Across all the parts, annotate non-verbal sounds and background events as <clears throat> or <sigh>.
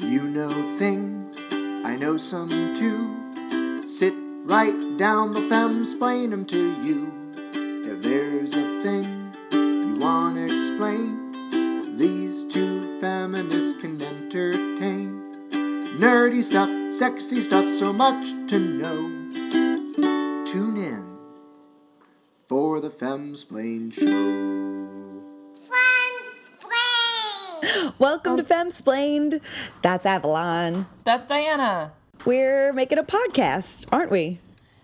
You know things, I know some too. Sit right down, the femmes explain them to you. If there's a thing you wanna explain, these two feminists can entertain. Nerdy stuff, sexy stuff, so much to know. Tune in for the Femsplain Show. Welcome to Femsplained. That's Avalon. That's Diana. We're making a podcast, aren't we?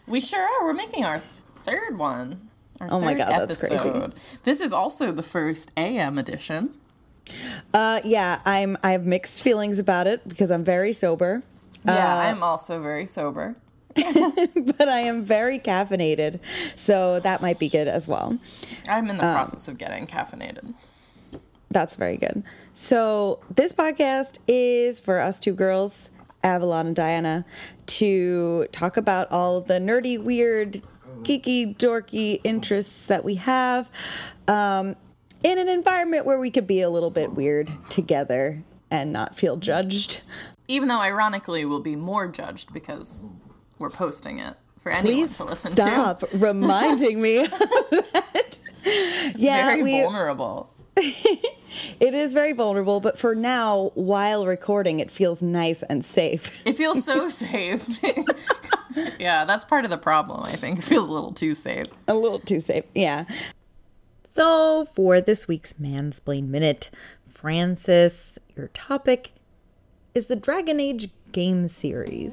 We sure are. We're making our third one. Our Oh my third God, that's crazy. episode. This is also the first AM edition. Uh, yeah, I'm. I have mixed feelings about it because I'm very sober, Yeah, I'm also very sober. <laughs> but I am very caffeinated, so that might be good as well. I'm in the Um, process of getting caffeinated. That's very good. So this podcast is for us two girls, Avalon and Diana, to talk about all the nerdy, weird, geeky, dorky interests that we have. Um, in an environment where we could be a little bit weird together and not feel judged. Even though, ironically, we'll be more judged because we're posting it for anyone Please to listen stop to. Stop reminding me of <laughs> that. It's yeah, very we, vulnerable. <laughs> it is very vulnerable, but for now, while recording, it feels nice and safe. It feels so <laughs> safe. <laughs> yeah, that's part of the problem, I think. It feels a little too safe. a little too safe. Yeah. So, for this week's Mansplain Minute, Francis, your topic is the Dragon Age game series.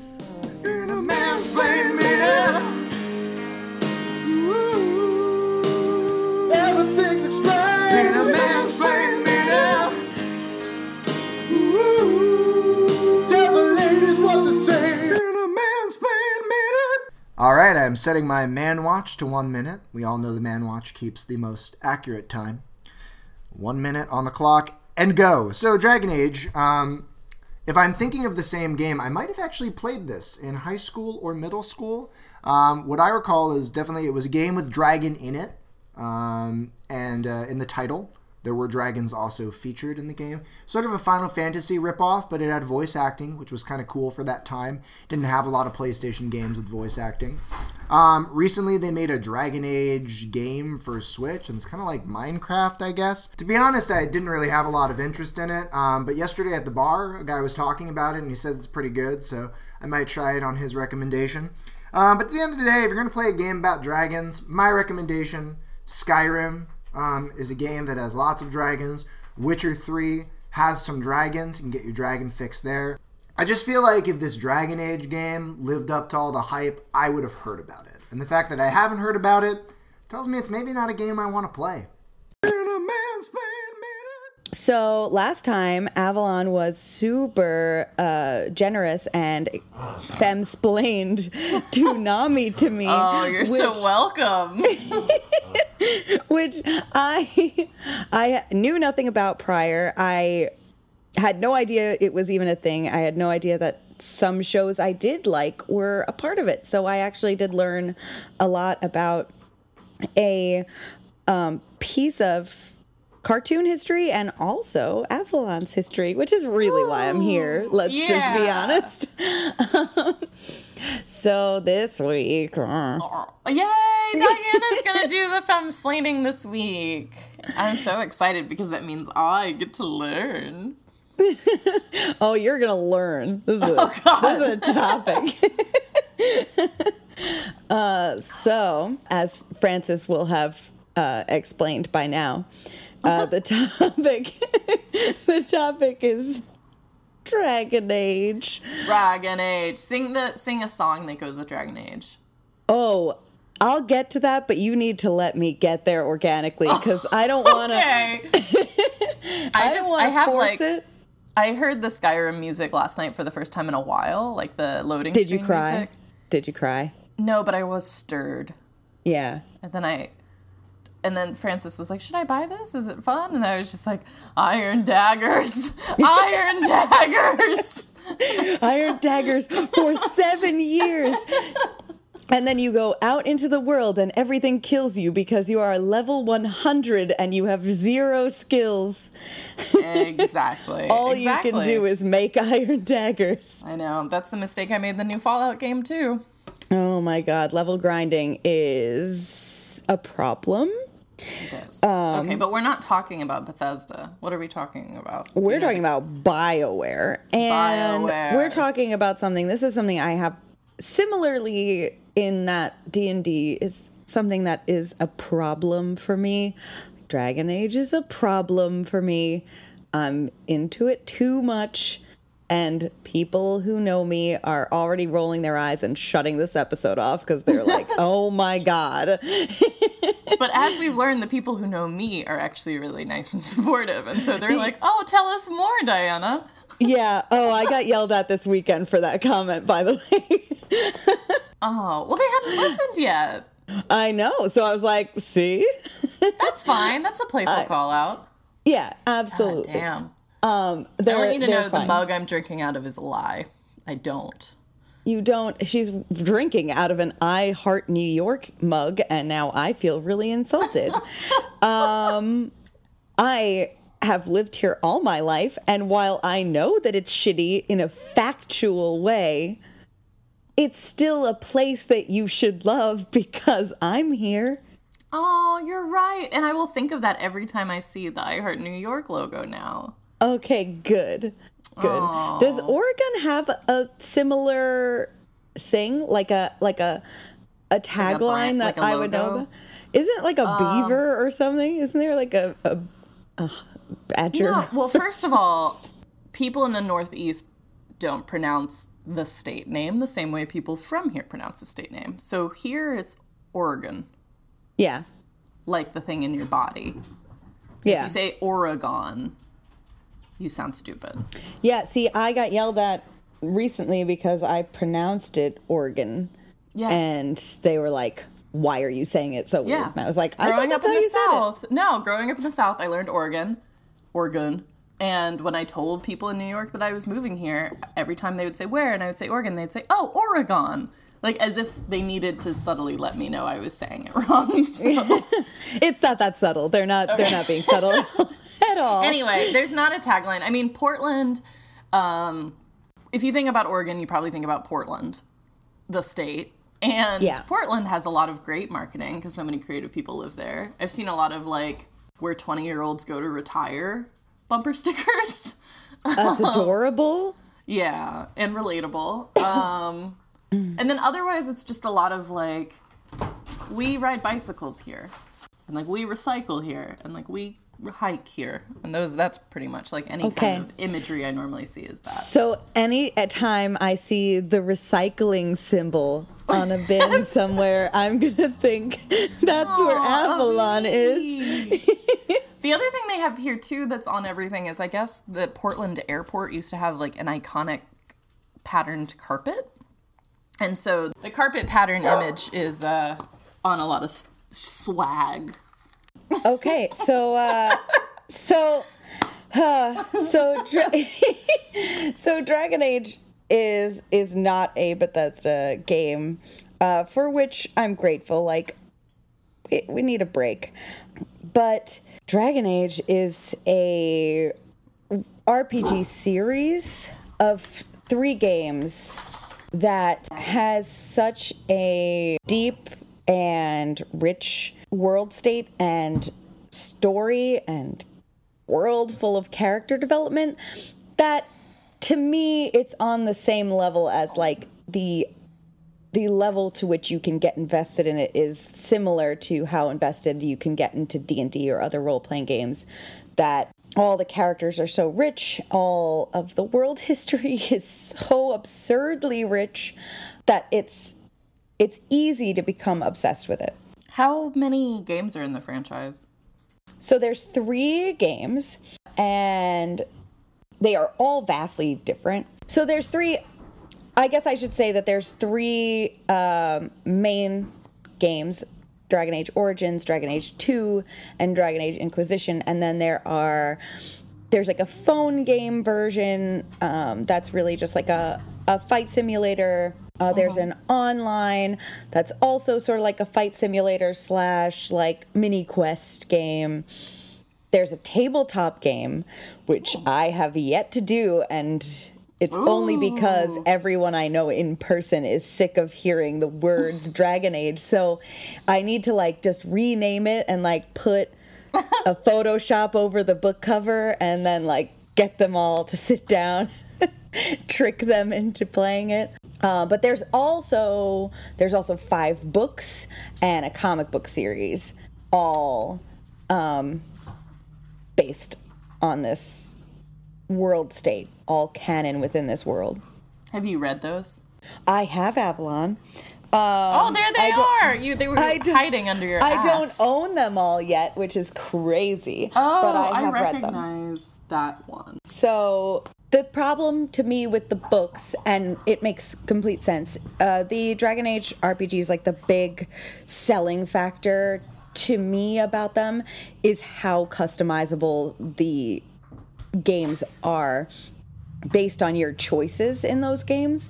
Right, I'm setting my man watch to one minute. We all know the man watch keeps the most accurate time. One minute on the clock and go. So, Dragon Age. Um, if I'm thinking of the same game, I might have actually played this in high school or middle school. Um, what I recall is definitely it was a game with dragon in it, um, and uh, in the title there were dragons also featured in the game. Sort of a Final Fantasy ripoff, but it had voice acting, which was kind of cool for that time. Didn't have a lot of PlayStation games with voice acting. Um, recently, they made a Dragon Age game for Switch, and it's kind of like Minecraft, I guess. To be honest, I didn't really have a lot of interest in it. Um, but yesterday at the bar, a guy was talking about it, and he says it's pretty good, so I might try it on his recommendation. Um, but at the end of the day, if you're going to play a game about dragons, my recommendation Skyrim um, is a game that has lots of dragons. Witcher 3 has some dragons. You can get your dragon fix there. I just feel like if this Dragon Age game lived up to all the hype, I would have heard about it. And the fact that I haven't heard about it tells me it's maybe not a game I want to play. So, last time, Avalon was super uh, generous and femsplained <laughs> to Nami to me. Oh, you're so welcome. <laughs> <laughs> which I I knew nothing about prior. I had no idea it was even a thing. I had no idea that some shows I did like were a part of it. So I actually did learn a lot about a um, piece of cartoon history and also Avalon's history, which is really why I'm here. Let's just be yeah. honest. <laughs> so this week, uh, Yay! Diana's gonna do the femsplaining this week. I'm so excited because that means I get to learn. <laughs> Oh, you're gonna learn. This is a, Oh, God. this is a topic. <laughs> uh, so, as Francis will have uh, explained by now, uh, the topic <laughs> the topic is Dragon Age. Dragon Age. Sing the sing a song that goes with Dragon Age. Oh, I'll get to that, but you need to let me get there organically because I don't want to. Okay. <laughs> I don't just I have like it. I heard the Skyrim music last night for the first time in a while, like the loading Did you cry? music. Did you cry? No, but I was stirred. Yeah. And then I and then Francis was like, "Should I buy this? Is it fun?" And I was just like, "Iron daggers. <laughs> Iron daggers." <laughs> Iron daggers for seven years. And then you go out into the world and everything kills you because you are level 100 and you have zero skills. Exactly. <laughs> All exactly. you can do is make iron daggers. I know. That's the mistake I made in the new Fallout game too. Oh my god, level grinding is a problem. It is. Um, okay, but we're not talking about Bethesda. What are we talking about? Do We're you know talking about BioWare. And BioWare. we're talking about something this is something I have similarly in that D&D is something that is a problem for me. Dragon Age is a problem for me. I'm into it too much and people who know me are already rolling their eyes and shutting this episode off because they're like, <laughs> "Oh my god." <laughs> But as we've learned, the people who know me are actually really nice and <laughs> supportive, and so they're like, "Oh, tell us more, Diana." yeah. Oh, I got yelled at this weekend for that comment, by the way. Oh, well, they hadn't listened yet. I know. So I was like, see? That's fine. That's a playful call out. yeah, absolutely. Damn. Um, I want you to know the mug I'm drinking out of is a lie. I don't. You don't. She's drinking out of an I Heart New York mug, and now I feel really insulted. <laughs> um, I have lived here all my life, and while I know that it's shitty in a factual way, it's still a place that you should love because I'm here. Oh, you're right. And I will think of that every time I see the I Heart New York logo now. Okay, good. Good. Does Oregon have a similar thing like a like a a tagline brand- that like a I would know about? Isn't it like a um, beaver or something? Isn't there like a a, a badger? No, well, <laughs> first of all, people in the Northeast don't pronounce the state name the same way people from here pronounce the state name. So here it's Oregon, Yeah. like the thing in your body. If Yeah. you say Oregon, you sound stupid. Yeah, see, I got yelled at recently because I pronounced it Oregon. Yeah. And they were like, "Why are you saying it so weird?" Yeah. And I was like, "I growing up in the how you said it." South, no, growing up in the South, I learned Oregon, Oregon. And when I told people in New York that I was moving here, every time they would say where, and I would say Oregon, they'd say, "Oh, Oregon," like as if they needed to subtly let me know I was saying it <laughs> wrong. So <laughs> It's not that subtle. They're not. They're not being subtle <laughs> at all. anyway, there's not a tagline. I mean, Portland. Um, if you think about Oregon, you probably think about Portland, the state. And Yeah. Portland has a lot of great marketing because so many creative people live there. I've seen a lot of like where 20 year olds go to retire bumper <laughs> stickers. That's adorable. yeah, and relatable. Um, and then otherwise, it's just a lot of like, we ride bicycles here, and like we recycle here, and like we hike here, and those that's pretty much like any Okay. kind of imagery I normally see is that. So any time I see the recycling symbol on a bin <laughs> somewhere, I'm gonna think that's where Avalon is. <laughs> The other thing they have here too that's on everything is I guess the Portland airport used to have like an iconic patterned carpet. And so the carpet pattern image is uh, on a lot of s- swag. Okay, so uh, so uh, so Dra- <laughs> so Dragon Age is is not a Bethesda game, uh, for which I'm grateful. Like we, we need a break, but Dragon Age is a RPG series of three games that has such a deep and rich world state and story and world full of character development that to me it's on the same level as like the the level to which you can get invested in it is similar to how invested you can get into D&D or other role-playing games that all the characters are so rich, all of the world <laughs> history is so absurdly rich that it's it's easy to become obsessed with it. How many games are in the franchise? So there's 3 games and they are all vastly different. So there's 3 I guess I should say that there's three um, main games Dragon Age Origins, Dragon Age 2, and Dragon Age Inquisition. And then there are, there's like a phone game version um, that's really just like a, a fight simulator Uh, there's an online that's also sort of like a fight simulator slash like mini quest game. There's a tabletop game, which I have yet to do, and it's only because everyone I know in person is sick of hearing the words <laughs> Dragon Age. So I need to like just rename it and like put a <laughs> Photoshop over the book cover and then like get them all to sit down, <laughs> trick them into playing it. Uh, but there's also there's also five books and a comic book series, all um, based on this world state, all canon within this world. Have you read those? I have Avalon. Oh, there they Um, I are. You they were hiding under your I don't own them all yet, which is crazy. Oh, but I I, have read them. recognize that one. So the problem to me with the books, and it makes complete sense. Uh, the Dragon Age RPGs, like the big selling factor to me about them, is how customizable the games are based on your choices in those games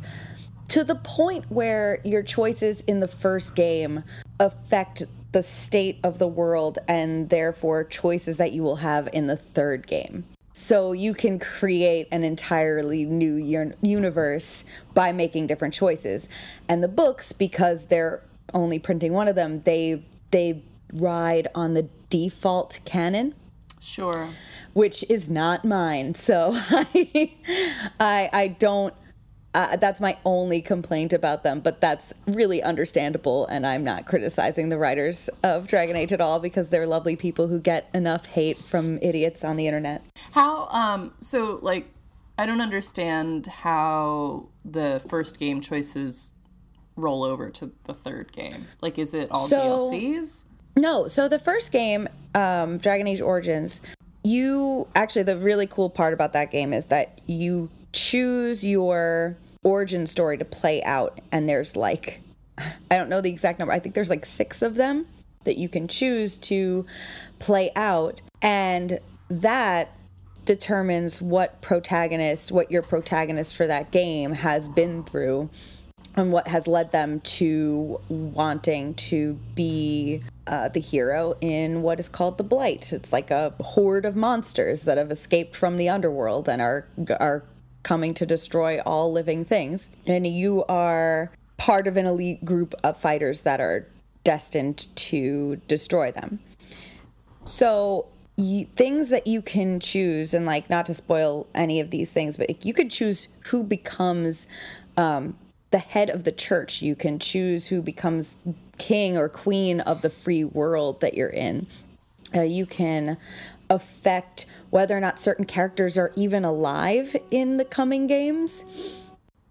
to the point where your choices in the first game affect the state of the world and therefore choices that you will have in the third game. So you can create an entirely new universe by making different choices. And the books because they're only printing one of them, they they ride on the default canon Sure. which is not mine. So <laughs> I, I, I don't. Uh, that's my only complaint about them, but that's really understandable, and I'm not criticizing the writers of Dragon Age at all because they're lovely people who get enough hate from idiots on the internet. How um so like I don't understand how the first game choices roll over to the third game. Like is it all So- DLCs? No, so the first game, um, Dragon Age Origins, you actually the really cool part about that game is that you choose your origin story to play out, and there's like, I don't know the exact number. I think there's like six of them that you can choose to play out, and that determines what protagonist, what your protagonist for that game has been through and what has led them to wanting to be uh, the hero in what is called the Blight. It's like a horde of monsters that have escaped from the underworld and are are coming to destroy all living things. And you are part of an elite group of fighters that are destined to destroy them. So y- things that you can choose, and like not to spoil any of these things, but you could choose who becomes um, the head of the church. You can choose who becomes king or queen of the free world that you're in. Uh, you can affect whether or not certain characters are even alive in the coming games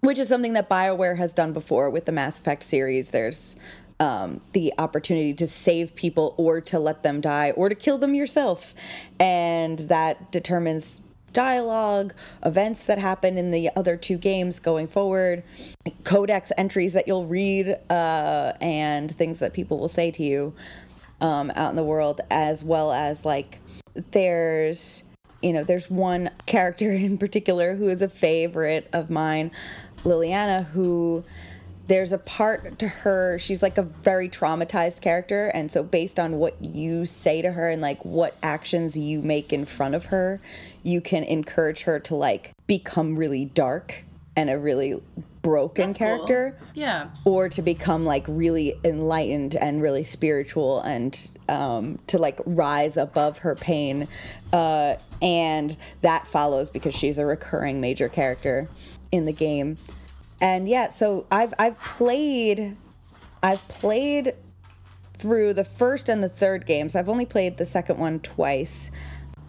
which is something that BioWare has done before with the Mass Effect series. There's um, the opportunity to save people or to let them die or to kill them yourself. And that determines dialogue, events that happen in the other two games going forward, codex entries that you'll read, uh, and things that people will say to you um, out in the world, as well as like there's you know there's one character <laughs> in particular who is a favorite of mine Leliana who there's a part to her she's like a very traumatized character and so based on what you say to her and like what actions you make in front of her you can encourage her to like become really dark and a really broken That's cool. character Yeah. or to become like really enlightened and really spiritual and um, to like rise above her pain uh, and that follows because she's a recurring major character in the game and yeah so i've i've played i've played through the first and the third games i've only played the second one twice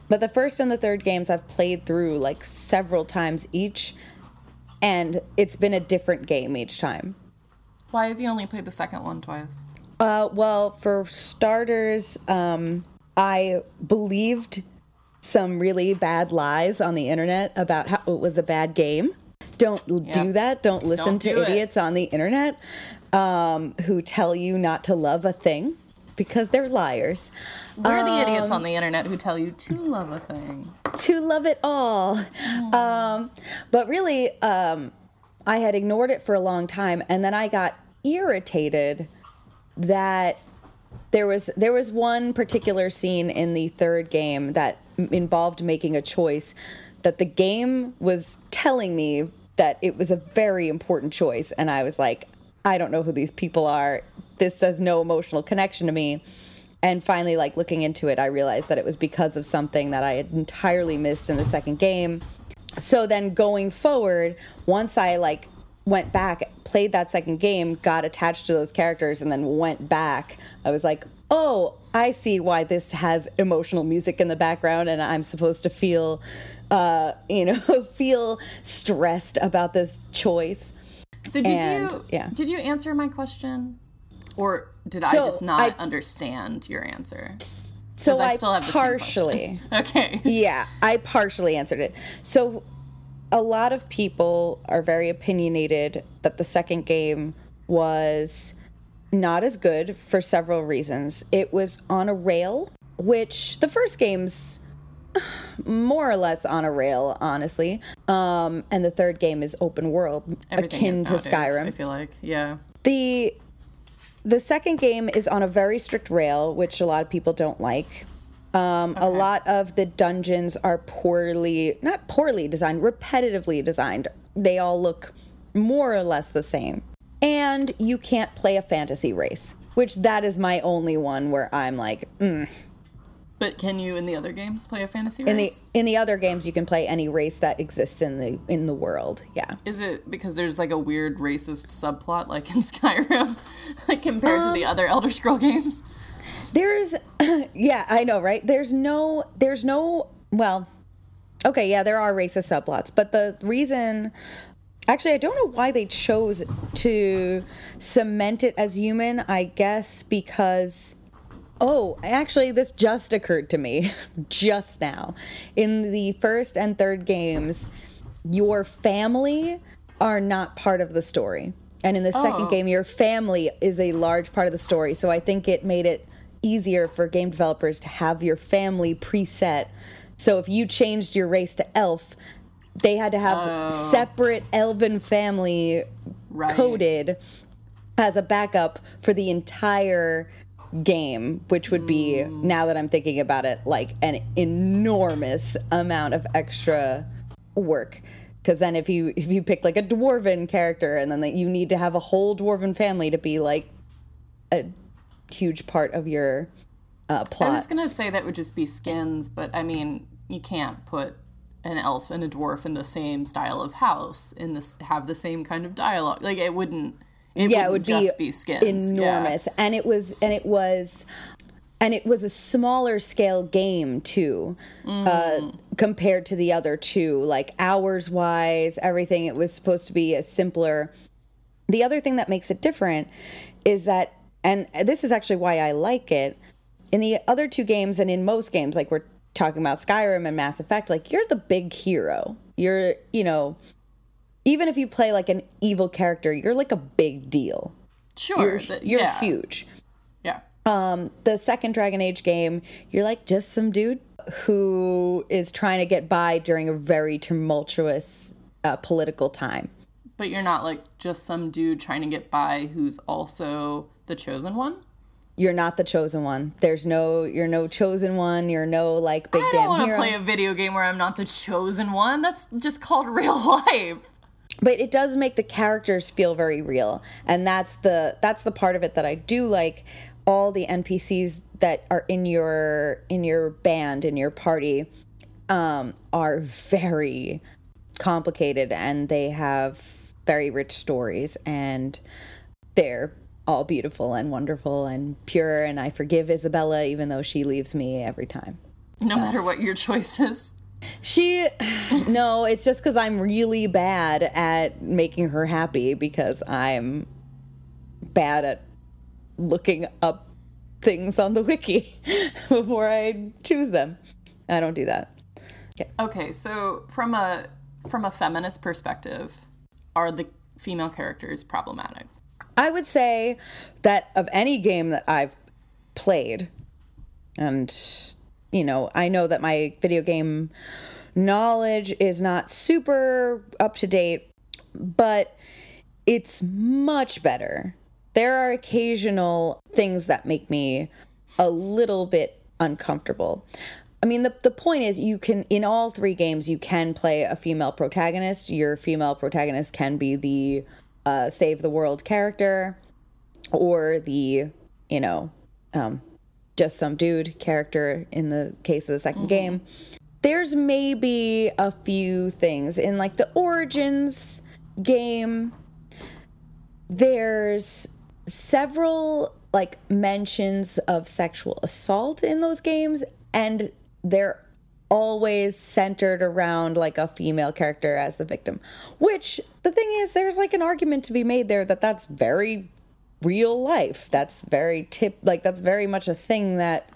but the first and the third games i've played through like several times each and it's been a different game each time Why have you only played the second one twice? Uh, well, for starters, um, I believed some really bad lies on the internet about how it was a bad game. Don't Yeah. do that. Don't listen Don't to do it. idiots on the internet um, who tell you not to love a thing because they're liars. We're the idiots Um, on the internet who tell you to love a thing. to love it all. Um, but really, um, I had ignored it for a long time and then I got irritated that there was there was one particular scene in the third game that involved making a choice that the game was telling me that it was a very important choice and I was like I don't know who these people are this has no emotional connection to me and finally like looking into it I realized that it was because of something that I had entirely missed in the second game so then going forward once i like went back played that second game got attached to those characters and then went back i was like oh i see why this has emotional music in the background and i'm supposed to feel uh you know <laughs> feel stressed about this choice So did And, you yeah. did you answer my question? Or did I just not I- understand your answer? so I still have the partially <laughs> Okay. yeah, I partially answered it. So a lot of people are very opinionated that the second game was not as good for several reasons. It was on a rail, which the first game's more or less on a rail, honestly. Um, and the third game is open world, Everything akin is to Skyrim I feel like. Yeah. the the second game is on a very strict rail, which a lot of people don't like. Um, A lot of the dungeons are poorly, not poorly designed, repetitively designed. They all look more or less the same. And you can't play a fantasy race, which that is my only one where I'm like, mm. But can you in the other games play a fantasy race? in the in the other games you can play any race that exists in the in the world. Yeah. Is it because there's like a weird racist subplot like in <laughs> Skyrim, like compared to the Um, other Elder Scroll games? There's <clears throat> yeah, I know, right? There's no there's no well, okay, yeah, there are racist subplots, but the reason actually I don't know why they chose to cement it as human, I guess because Oh, actually, this just occurred to me <laughs> just now. In the first and third games, your family are not part of the story. And in the second Oh. game, your family is a large part of the story. So I think it made it easier for game developers to have your family preset. So if you changed your race to elf, they had to have oh. separate elven family Right. coded as a backup for the entire game, which would be now that I'm thinking about it, like an enormous amount of extra work. Because then if you if you pick like a dwarven character, and then that you need to have a whole dwarven family to be like a huge part of your uh, plot. I was gonna say that would just be skins, but I mean, you can't put an elf and a dwarf in the same style of house in this have the same kind of dialogue. Like it wouldn't. It yeah, it would just be, be, skins. Yeah. enormous, and it was, and it was, and it was a smaller scale game too, uh, compared to the other two. Like hours wise, everything. It was supposed to be a simpler. The other thing that makes it different is that, and this is actually why I like it. In the other two games, and in most games, like we're talking about Skyrim and Mass Effect, like you're the big hero. You're, you know, even if you play like an evil character, you're like a big deal. Sure. You're, you're yeah. huge. Yeah. The second Dragon Age game, you're like just some dude who is trying to get by during a very tumultuous uh, political time. But you're not like just some dude trying to get by who's also the chosen one. You're not the chosen one. There's no, you're no chosen one. You're no like big I don't want to play a video game where I'm not the chosen one. That's just called <laughs> real life. But it does make the characters feel very real. And that's the that's the part of it that i do like all the npcs that are in your in your band in your party um, are very complicated and they have very rich stories and they're all beautiful and wonderful and pure. And i forgive Isabela even though she leaves me every time. No matter what your choice is. She, <sighs> no, it's just because I'm really bad at making her happy because I'm bad at looking up things on the wiki <laughs> before I choose them. I don't do that. Okay, so from a from a feminist perspective, are the female characters problematic? I would say that of any game that I've played, and you know, I know that my video game knowledge is not super up to date. but it's much better. There are occasional things that make me a little bit uncomfortable. I mean, the, the point is, you can, in all three games, you can play a female protagonist. Your female protagonist can be the uh, save the world character or the, you know, um, just some dude character in the case of the 2nd mm-hmm. game. There's maybe a few things in like the Origins game. There's several like mentions of sexual assault in those games and they're always centered around like a female character as the victim which the thing is there's like an argument to be made there that that's very real life that's very tip like that's very much a thing that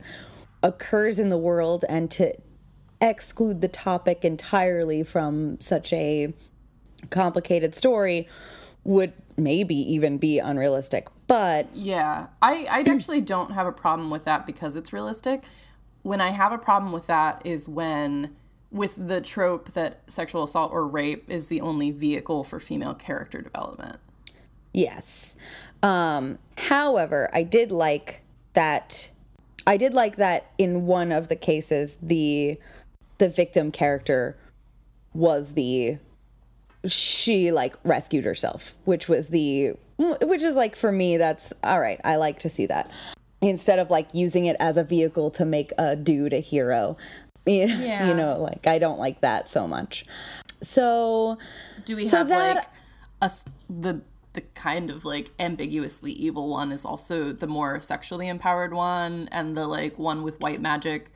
occurs in the world and to exclude the topic entirely from such a complicated story would maybe even be unrealistic but Yeah, I, I actually don't have a problem with that because it's realistic. When I have a problem with that is when, with the trope that sexual assault or rape is the only vehicle for female character development. Yes. Um, however, I did like that. I did like that in one of the cases, the the victim character was the she like rescued herself, which was the which is like for me that's all right. I like to see that instead of like using it as a vehicle to make a dude a hero. <laughs> You Yeah. you know, like I don't like that so much. So Do we So have that- like a the the kind of like ambiguously evil one is also the more sexually empowered one, and the like one with white magic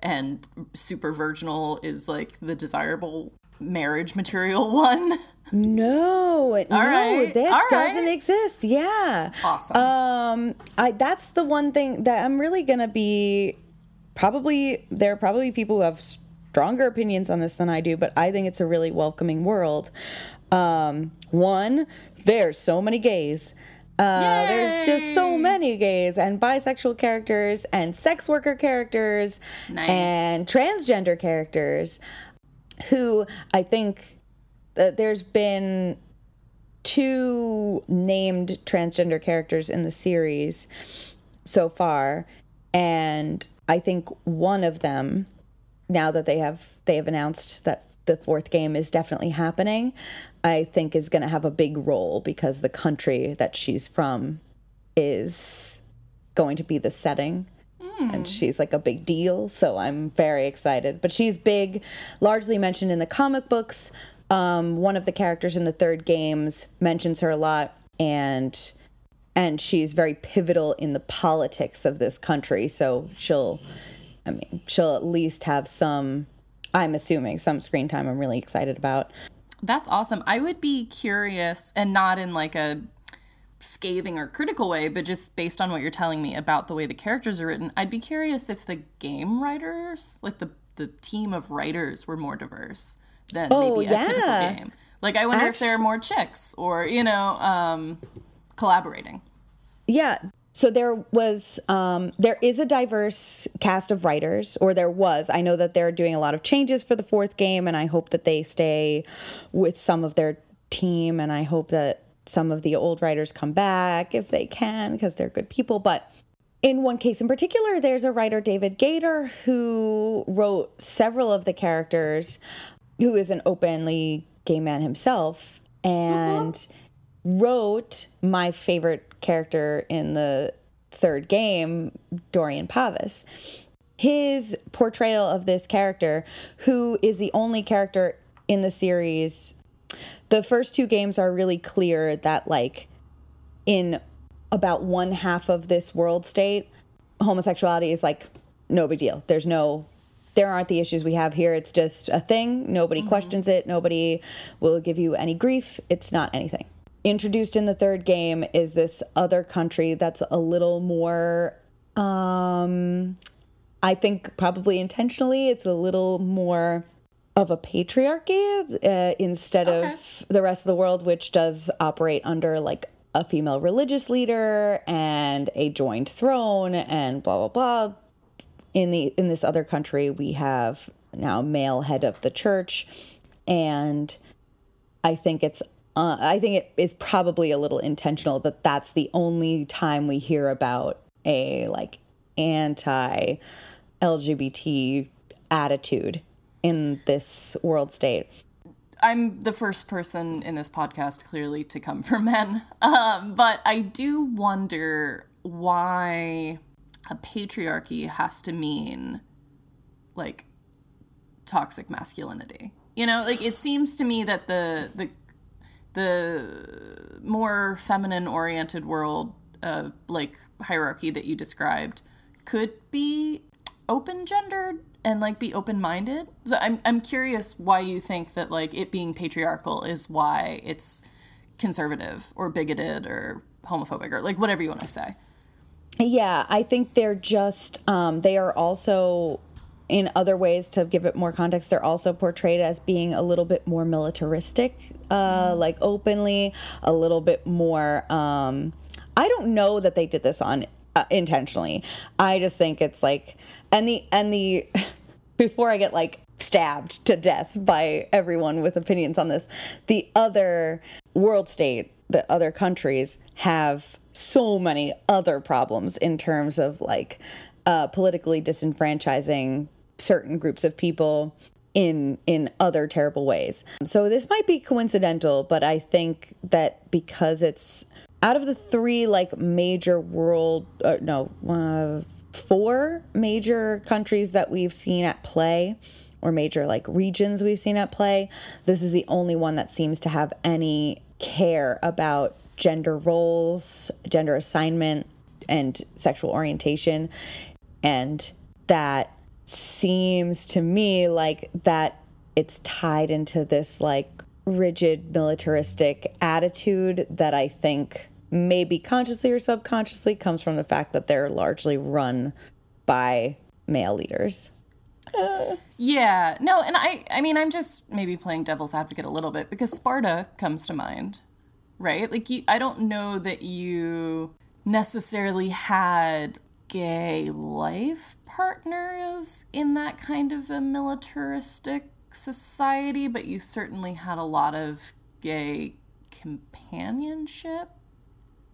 and super virginal is like the desirable marriage material <laughs> one. No, no, right, that all right. doesn't exist. Yeah. Awesome. Um, I that's the one thing that I'm really gonna be. Probably there are probably people who have stronger opinions on this than I do, but I think it's a really welcoming world. Um, one, there's so many gays. Uh, there's just so many gays and bisexual characters and sex worker characters Nice. and transgender characters who I think that there's been two named transgender characters in the series so far and I think one of them now that they have they have announced that the fourth game is definitely happening I think is going to have a big role because the country that she's from is going to be the setting. And she's like a big deal so i'm very excited. But she's big largely mentioned in the comic books. Um, one of the characters in the third games mentions her a lot and and she's very pivotal in the politics of this country. So she'll i mean she'll at least have some i'm assuming some screen time i'm really excited about That's awesome. I would be curious, and not in like a scathing or critical way, but just based on what you're telling me about the way the characters are written, I'd be curious if the game writers, like the the team of writers, were more diverse than Oh, maybe a typical game. Like I wonder if there are more chicks or you know um, collaborating. Yeah. So there was, um, there is a diverse cast of writers, or there was. I know that they're doing a lot of changes for the fourth game, and I hope that they stay with some of their team, and I hope that some of the old writers come back if they can, because they're good people. But in one case in particular, there's a writer, David Gaider, who wrote several of the characters, who is an openly gay man himself, and wrote my favorite character in the third game, Dorian Pavus. His portrayal of this character, who is the only character in the series, the first two games are really clear that, like, in about one half of this world state, homosexuality is like no big deal. There's no, there aren't the issues we have here. It's just a thing. Nobody mm-hmm. questions it. Nobody will give you any grief. It's not anything. Introduced in the third game is this other country that's a little more, um, I think probably intentionally, it's a little more of a patriarchy uh, instead Okay. of the rest of the world, which does operate under like a female religious leader and a joined throne and blah blah blah. In the in this other country, we have now male head of the church, and I think it's uh, I think it is probably a little intentional that that's the only time we hear about a like anti LGBT attitude in this world state. I'm the first person in this podcast, clearly, to come from men. Um, but I do wonder why a patriarchy has to mean like toxic masculinity. You know, like it seems to me that the the the more feminine oriented world of like hierarchy that you described could be open gendered and like be open minded. So I'm I'm curious why you think that like it being patriarchal is why it's conservative or bigoted or homophobic or like whatever you want to say. Yeah, I think they're just um, they are also in other ways to give it more context they're also portrayed as being a little bit more militaristic uh, like openly a little bit more um, i don't know that they did this on uh, intentionally. I just think it's like and the and the <laughs> before i get like stabbed to death by everyone with opinions on this the other world state the other countries have so many other problems in terms of like uh, politically disenfranchising certain groups of people in in other terrible ways. So this might be coincidental, but I think that because it's out of the three like major world uh, no uh, four major countries that we've seen at play or major like regions we've seen at play, this is the only one that seems to have any care about gender roles, gender assignment and sexual orientation and that seems to me like that it's tied into this like rigid militaristic attitude that I think maybe consciously or subconsciously comes from the fact that they're largely run by male leaders. Uh. Yeah, no, and I I mean I'm just maybe playing devil's advocate a little bit because Sparta comes to mind, right? Like you, I don't know that you necessarily had gay life partners in that kind of a militaristic society, but you certainly had a lot of gay companionship.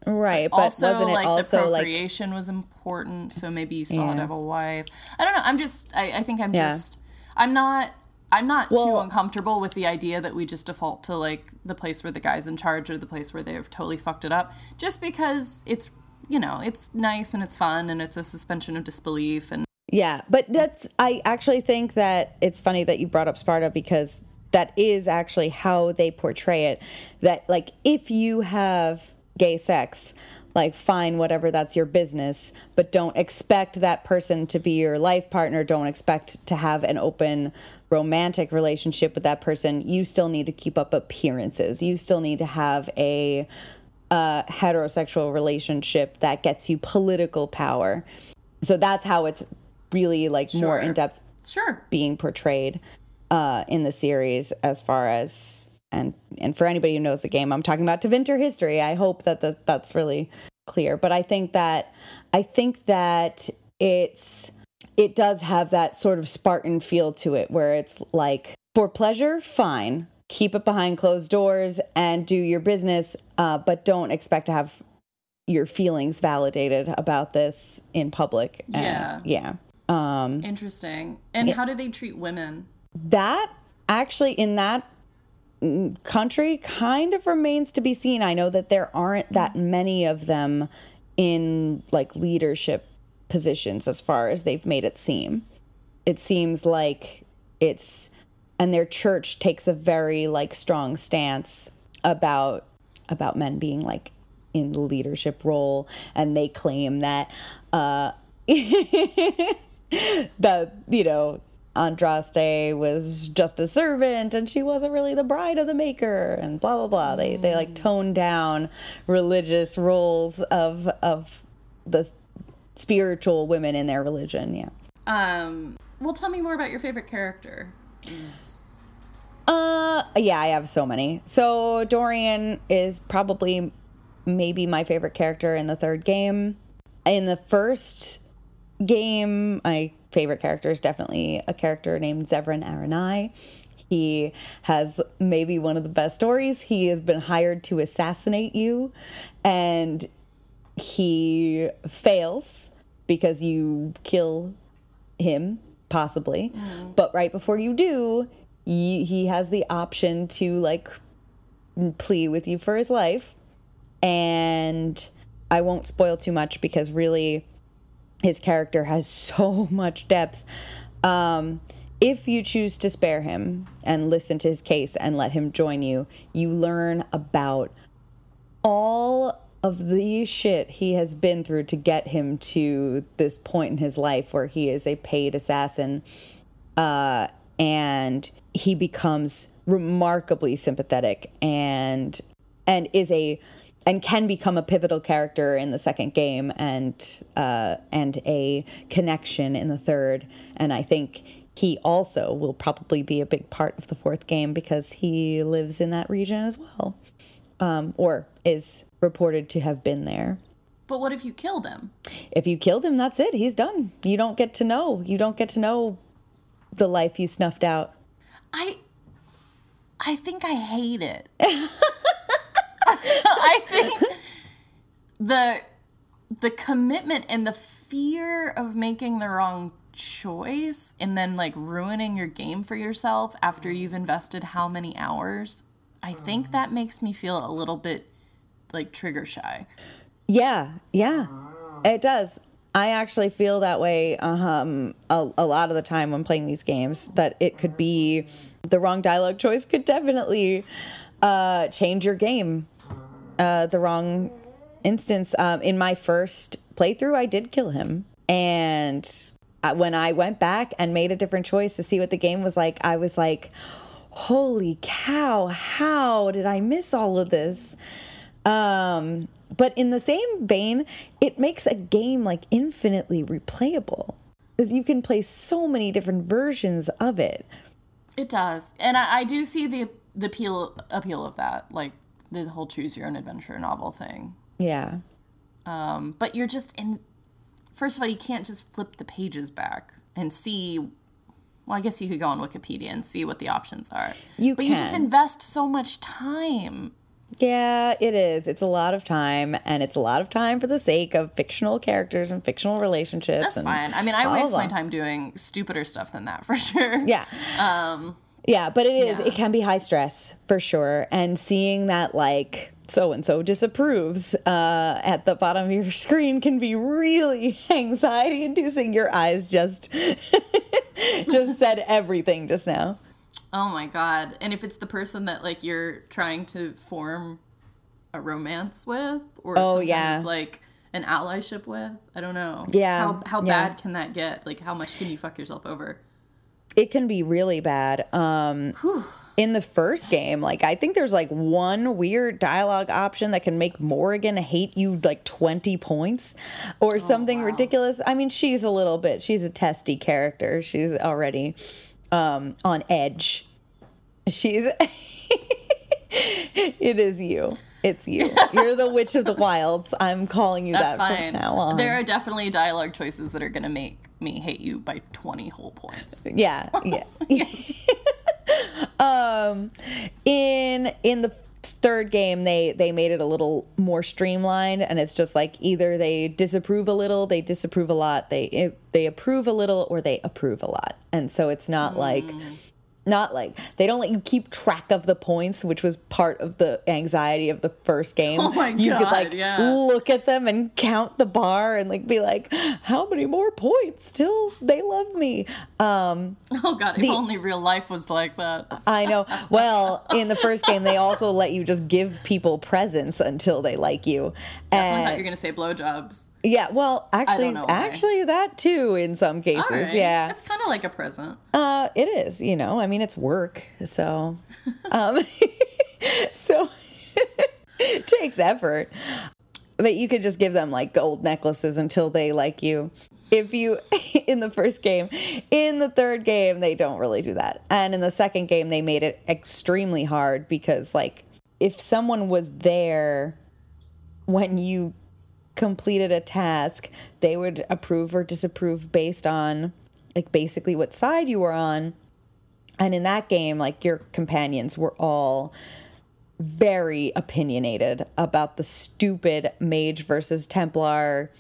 Right, but, also wasn't it like also the procreation like... was important, so maybe you still yeah. had to have a wife. I don't know. I'm just. I, I think I'm yeah. just. I'm not. I'm not well, too uncomfortable with the idea that we just default to like the place where the guy's in charge or the place where they've totally fucked it up, just because it's you know, it's nice and it's fun and it's a suspension of disbelief and yeah, but that's I actually think that it's funny that you brought up Sparta because that is actually how they portray it that like if you have gay sex like fine whatever that's your business but don't expect that person to be your life partner don't expect to have an open romantic relationship with that person you still need to keep up appearances. You still need to have a a heterosexual relationship that gets you political power. So that's how it's really like sure. more in depth sure being portrayed uh, in the series as far as and and for anybody who knows the game I'm talking about Tevinter history I hope that the, that's really clear but I think that I think that it's it does have that sort of Spartan feel to it where it's like for pleasure fine keep it behind closed doors and do your business, uh, but don't expect to have your feelings validated about this in public. And, yeah. Yeah. Um, Interesting. And it, how do they treat women? That actually, in that country, kind of remains to be seen. I know that there aren't that many of them in like leadership positions as far as they've made it seem. It seems like it's and their church takes a very like strong stance about about men being like in the leadership role and they claim that uh <laughs> that you know Andraste was just a servant and she wasn't really the bride of the maker and blah blah blah. They they like tone down religious roles of of the spiritual women in their religion. Yeah. Um. Well, tell me more about your favorite character. Uh, yeah, I have so many. So Dorian is probably maybe my favorite character in the third game. In the first game, my favorite character is definitely a character named Zevran Arainai. He has maybe one of the best stories. He has been hired to assassinate you, and he fails because you kill him, possibly. But right before you do, you, he has the option to like plea with you for his life. And I won't spoil too much because really his character has <laughs> so much depth. Um, if you choose to spare him and listen to his case and let him join you, you learn about all of the shit he has been through to get him to this point in his life where he is a paid assassin. Uh, and he becomes remarkably sympathetic and and is a and can become a pivotal character in the second game and uh, and a connection in the third. And I think he also will probably be a big part of the fourth game because he lives in that region as well, um, or is reported to have been there. But what if you killed him? If you killed him, that's it. He's done. You don't get to know. You don't get to know the life you snuffed out. I I think I hate it. <laughs> I think the the commitment and the fear of making the wrong choice and then like ruining your game for yourself after you've invested how many hours. I think that makes me feel a little bit like trigger shy. Yeah, yeah, it does. I actually feel that way um, a, a lot of the time when playing these games. That it could be the wrong dialogue <laughs> choice could definitely uh, change your game. Uh, the wrong instance. Um, in my first playthrough, I did kill him, and uh, when I went back and made a different choice to see what the game was like, I was like, "Holy cow! How did I miss all of this?" Um, but in the same vein, it makes a game like infinitely replayable because you can play so many different versions of it. It does, and I, I do see the the appeal appeal of that, like the whole choose your own adventure novel thing. Yeah. Um, but you're just in. First of all, you can't just flip the pages back and see. Well, I guess you could go on Wikipedia and see what the options are. You but you just invest so much time. Yeah, it is. It's a lot of time, and it's a lot of time for the sake of fictional characters and fictional relationships. That's and fine. I mean, I waste my time doing stupider stuff than that <laughs> for sure. Yeah. Um, Yeah, but it is. Yeah. It can be high stress for sure. And seeing that, like, so and so disapproves uh, at the bottom of your <laughs> screen can be really <laughs> anxiety inducing. Your eyes just just said everything just now. Oh my god. And if it's the person that like you're trying to form a romance with or Oh, some yeah. kind of like an allyship with, I don't know. Yeah, How how yeah. bad can that get? Like how much can you fuck yourself over? It can be really bad. Um, in the first game, like I think there's like one weird dialogue option that can make Morrigan hate you like 20 points or something ridiculous. I mean, she's a little bit, she's a testy character. She's already um, on edge. She's, <laughs> it is you. It's you. You're the witch of the wilds. I'm calling you That's that fine. from now on. There are definitely dialogue choices that are gonna make me hate you by 20 whole points. <laughs> yeah yeah <laughs> Yes. um in in the third game they they made it a little more streamlined and it's just like either they disapprove a little they disapprove a lot they they approve a little or they approve a lot. And so it's not like mm. Not like they don't let you keep track of the points which was part of the anxiety of the first game <laughs> Oh my you could like yeah. look at them and count the bar and like be like how many more points till they love me um <laughs> Oh god, if only real life was like that. <laughs> I know. Well, in the first game, they also let you just give people presents until they like you. I And thought you were gonna say blowjobs. Yeah, well, actually, actually, that too in some cases. Right. Yeah, It's kind of like a present. uh, it is. You know, I mean, it's work, so, <laughs> um, <laughs> so <laughs> it takes effort. But you could just give them like gold necklaces until they like you. If you in the first game, in the third game they don't really do that. And in the second game they made it extremely hard because like if someone was there when you completed a task, they would approve or disapprove based on like basically what side you were on. And in that game, like your companions were all very opinionated about the stupid mage versus Templar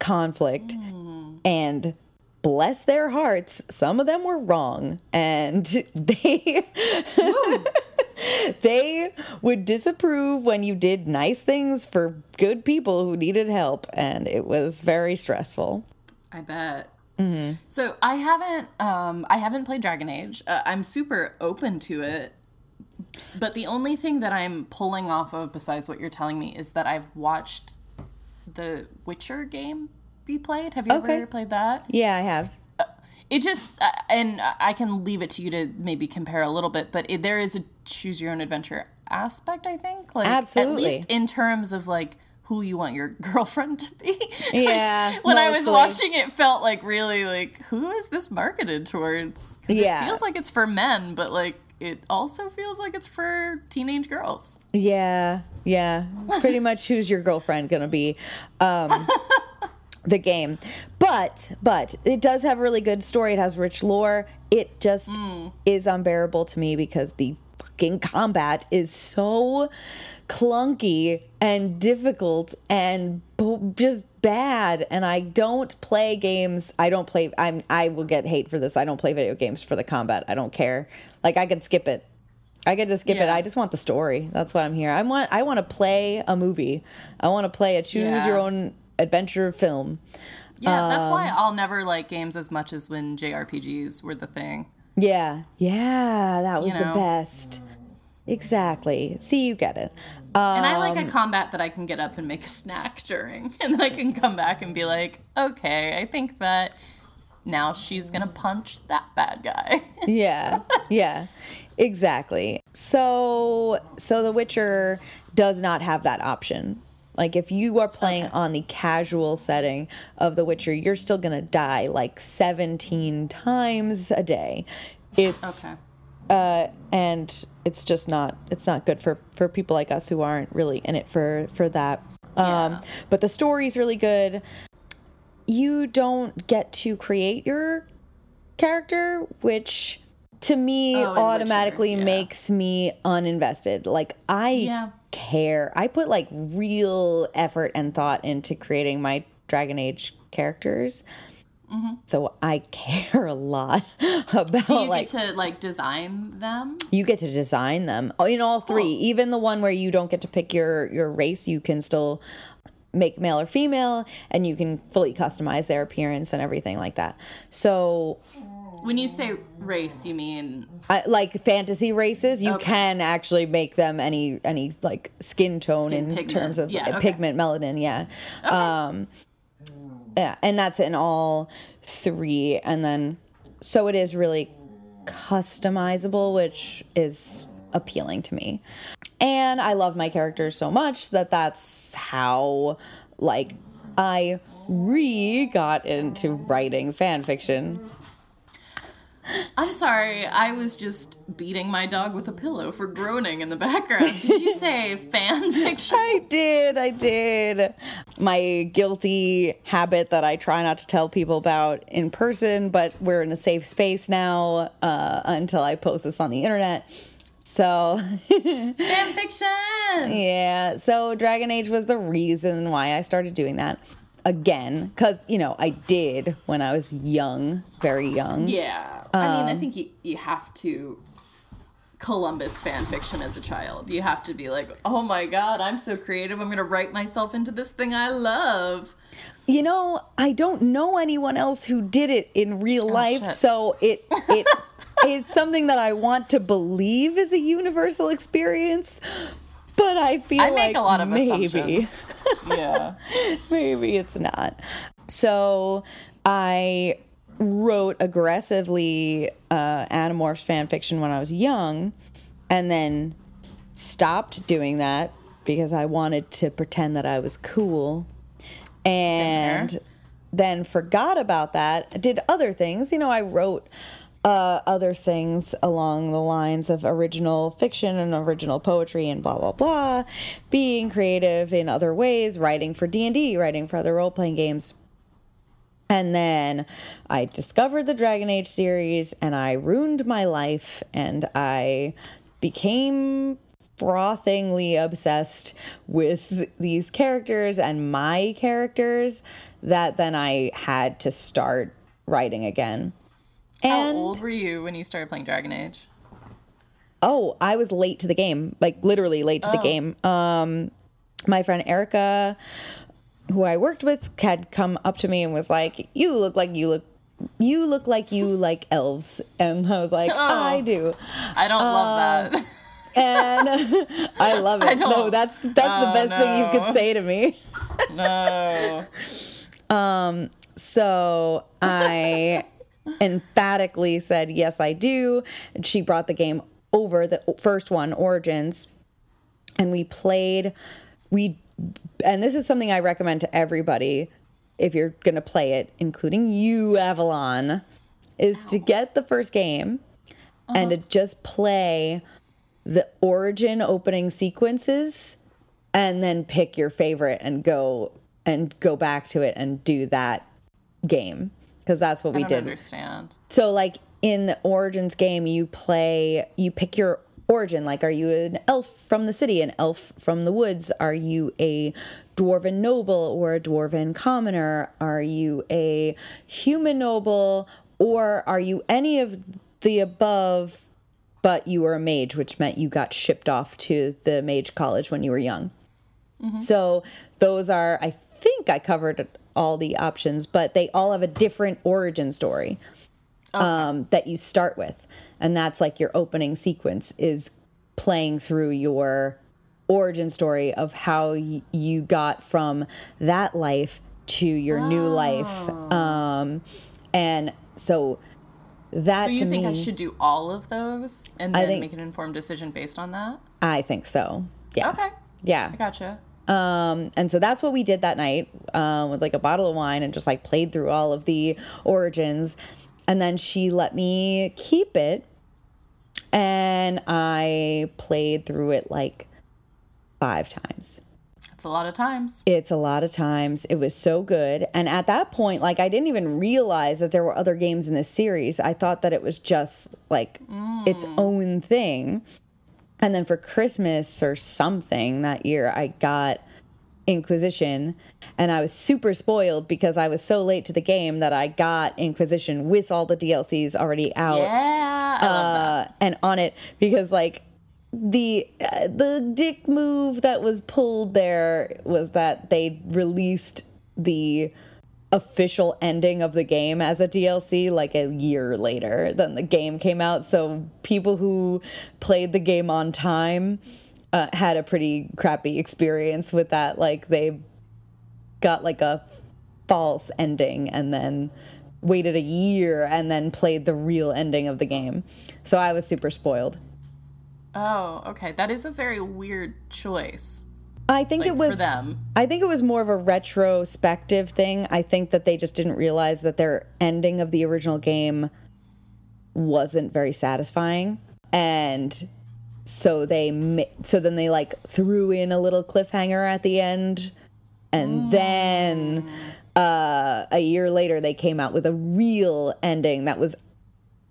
conflict. Hmm. And bless their hearts, some of them were wrong. And <laughs> they <laughs> they would disapprove when you did nice things for good people who needed help. And it was very stressful. I bet. So I haven't um I haven't played Dragon Age. Uh, I'm super open to it. But the only thing that I'm pulling off of besides what you're telling me is that I've watched the Witcher game be played. Have you Okay. ever played that? Yeah, I have. It just uh, and I can leave it to you to maybe compare a little bit, but it, there is a choose your own adventure aspect, I think. Like Absolutely. at least in terms of like who you want your <laughs> girlfriend to be. <laughs> Yeah, when I was watching it felt like really like who is this marketed towards? 'Cause Yeah. It feels like it's for men, but like it also feels like it's for teenage girls. Yeah, yeah. Pretty much who's your girlfriend gonna be? Um, <laughs> the game, but but it does have a really good story. It has rich lore. It just mm. is unbearable to me because the fucking combat is so clunky and difficult and just bad and I don't play games I don't play I'm I will get hate for this I don't play video games for the combat I don't care like I could skip it I could just skip it. I just want the story. That's what I'm here. I want I want to play a movie. I want to play a choose Yeah. your own adventure film. Yeah, that's why Um, I'll never like games as much as when JRPGs were the thing. Yeah. Yeah, that was You the best. Exactly. See, you get it. Uh, And I like a combat that I can get up and make a snack during. <laughs> And then I can come back and be like, okay, I think that now she's going to punch that bad guy. <laughs> yeah. Yeah. Exactly. So so The Witcher does not have that option. Like if you are playing on the casual setting of The Witcher, you're still to die like 17 times a day. It's okay. uh, and it's just not it's not good for for people like us who aren't really in it for for that um Yeah. but the story's really good you don't get to create your character which to me Oh, automatically yeah. makes me uninvested like i Yeah. care i put like real effort and thought into creating my dragon age characters so i care <laughs> a lot about Mm-hmm. Do you like get to like design them? you get to design them Oh, in all three Cool. even the one where you don't get to pick your your race you can still make male or female and you can fully customize their appearance and everything like that so When you say race, you mean I, like fantasy races you Okay. can actually make them any any like skin tone Skin in pigment. terms of Yeah, uh, okay. pigment melanin yeah um yeah and that's in all three and then so it is really customizable which is appealing to me and i love my characters so much that that's how like i re got into writing fan fiction I'm sorry, I was just beating my dog with a pillow for groaning in the background. Did you say <laughs> fan fiction? I did, I did. My guilty habit that I try not to tell people about in person, but we're in a safe space now uh, until I post this on the internet. So, <laughs> fan fiction! yeah, so Dragon Age was the reason why I started doing that again. Because, you know, I did when I was young, very young. Yeah. I mean, Um, I think you, you have to Columbus fan fiction as a child. You have to be like, oh my god, I'm so creative. I'm going to write myself into this thing I love. You know, I don't know anyone else who did it in real life, shit. so it it <laughs> it's something that I want to believe is a universal experience. But I feel I make like a lot of maybe, assumptions. <laughs> yeah. maybe it's not. So I wrote aggressively uh, Animorphs fan fiction when I was young, and then stopped doing that because I wanted to pretend that I was cool, and then forgot about that. Did other things. You know, I wrote. Uh, other things along the lines of original fiction and original poetry and blah blah blah, being creative in other ways, writing for D and D, writing for other role playing games, And then I discovered the Dragon Age series and I ruined my life and I became frothingly obsessed with these characters and my characters that then I had to start writing again. How old were you when you started playing Dragon Age? oh, I was late to the game, like literally late to the game. Um, my friend Erica, who I worked with, had come up to me and was like, "You look like you look." You look like you <laughs> like elves, and I was like, I do, I don't love that. and <laughs> I love <laughs> it. don't- no, that's that's the Oh, best thing you could say to me. no. Um. So I emphatically said, Yes, I do. And she brought the game over, the first one, Origins, and we played. We, and this is something I recommend to everybody if you're going to play it, including you, Avalon, is to get the first game and to uh-huh. just play the origin opening sequences and then pick your favorite and go and go back to it and do that game because that's what I we don't did. understand. So like in the Origins game, you play, you pick your origin. Like, are you an elf from the city, an elf from the woods? Are you a dwarven noble or a dwarven commoner? Are you a human noble or are you any of the above? But you were a mage, which meant you got shipped off to the mage college when you were young. Mm-hmm. So those are, I think I covered all the options, but they all have a different origin story um, that you start with, and that's like your opening sequence is playing through your origin story of how y- you got from that life to your new life, um, and so that So you think me, I should do all of those and then think- make an informed decision based on that? I think so. Yeah. Okay. Yeah. I gotcha. Um, and so that's what we did that night um, with like a bottle of wine and just like played through all of the origins. And then she let me keep it. And I played through it like five times. That's a lot of times. It's a lot of times. It was so good. And at that point, like, I didn't even realize that there were other games in this series. I thought that it was just like its own thing. And then for Christmas or something that year, I got Inquisition. And I was super spoiled because I was so late to the game that I got Inquisition with all the DLCs already out Yeah. I love that. uh, and on it because like the uh, the dick move that was pulled there was that they released the official ending of the game as a DLC like a year later than the game came out so people who played the game on time uh, had a pretty crappy experience with that like they got like a false ending and then waited a year and then played the real ending of the game. So I was super spoiled. Oh, okay. That is a very weird choice. I think Like it was for them. I think it was more of a retrospective thing. I think that they just didn't realize that their ending of the original game wasn't very satisfying. And so they so then they like threw in a little cliffhanger at the end. And then uh a year later they came out with a real ending that was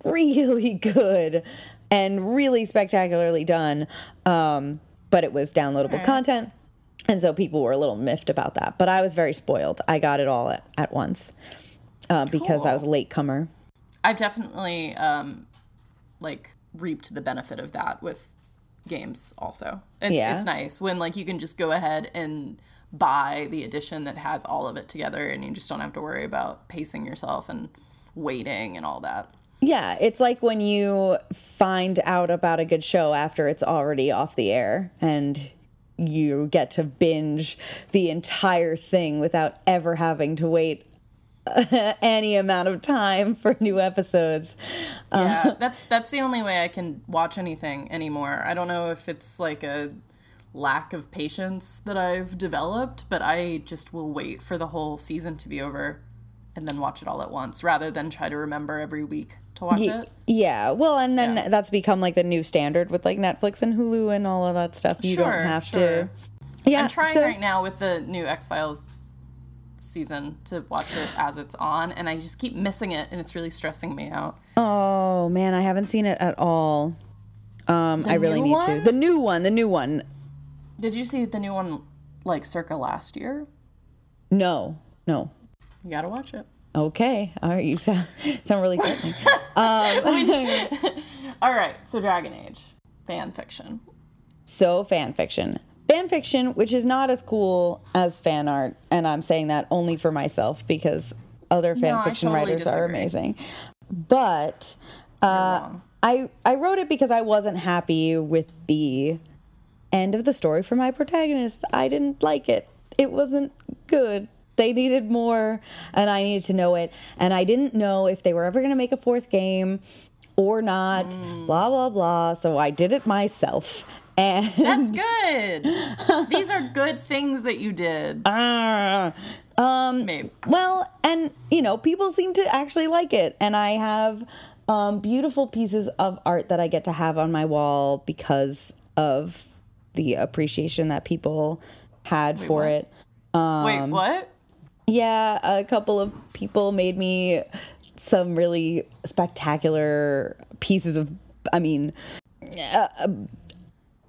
really <laughs> good and really spectacularly done. Um but it was downloadable content and so people were a little miffed about that but i was very spoiled i got it all at, at once uh, because i was a late comer I've definitely um like reaped the benefit of that with games also. It's Yeah. it's nice when like you can just go ahead and buy the edition that has all of it together and you just don't have to worry about pacing yourself and waiting and all that. Yeah, it's like when you find out about a good show after it's already off the air and you get to binge the entire thing without ever having to wait <laughs> any amount of time for new episodes. Uh, yeah, that's that's the only way I can watch anything anymore. I don't know if it's like a lack of patience that I've developed, but I just will wait for the whole season to be over and then watch it all at once rather than try to remember every week to watch it. Yeah, well, and then Yeah. that's become like the new standard with like Netflix and Hulu and all of that stuff. You Sure, don't have sure. to. Yeah, I'm trying so- right now with the new X Files season to watch it as it's on, and I just keep missing it, and it's really stressing me out. Oh man, I haven't seen it at all. Um, I really need to. The new one, the new one. Did you see the new one like circa last year? No, no. You gotta watch it. Okay, all right. You sound <laughs> sound really threatening. <laughs> <laughs> All right, so Dragon Age fan fiction. so fan fiction, fan fiction, which is not as cool as fan art, and I'm saying that only for myself because other fan No, fiction totally writers are amazing. But uh, I I wrote it because I wasn't happy with the end of the story for my protagonist. I didn't like it. It wasn't good. They needed more, and I needed to know it. And I didn't know if they were ever going to make a fourth game or not. Blah blah blah. So I did it myself. And That's <laughs> good. These are good things that you did. Ah. Maybe. Well, and you know, people seem to actually like it, and I have um, beautiful pieces of art that I get to have on my wall because of the appreciation that people had for what? it. Wait, what? Yeah, a couple of people made me some really spectacular pieces of, I mean, uh,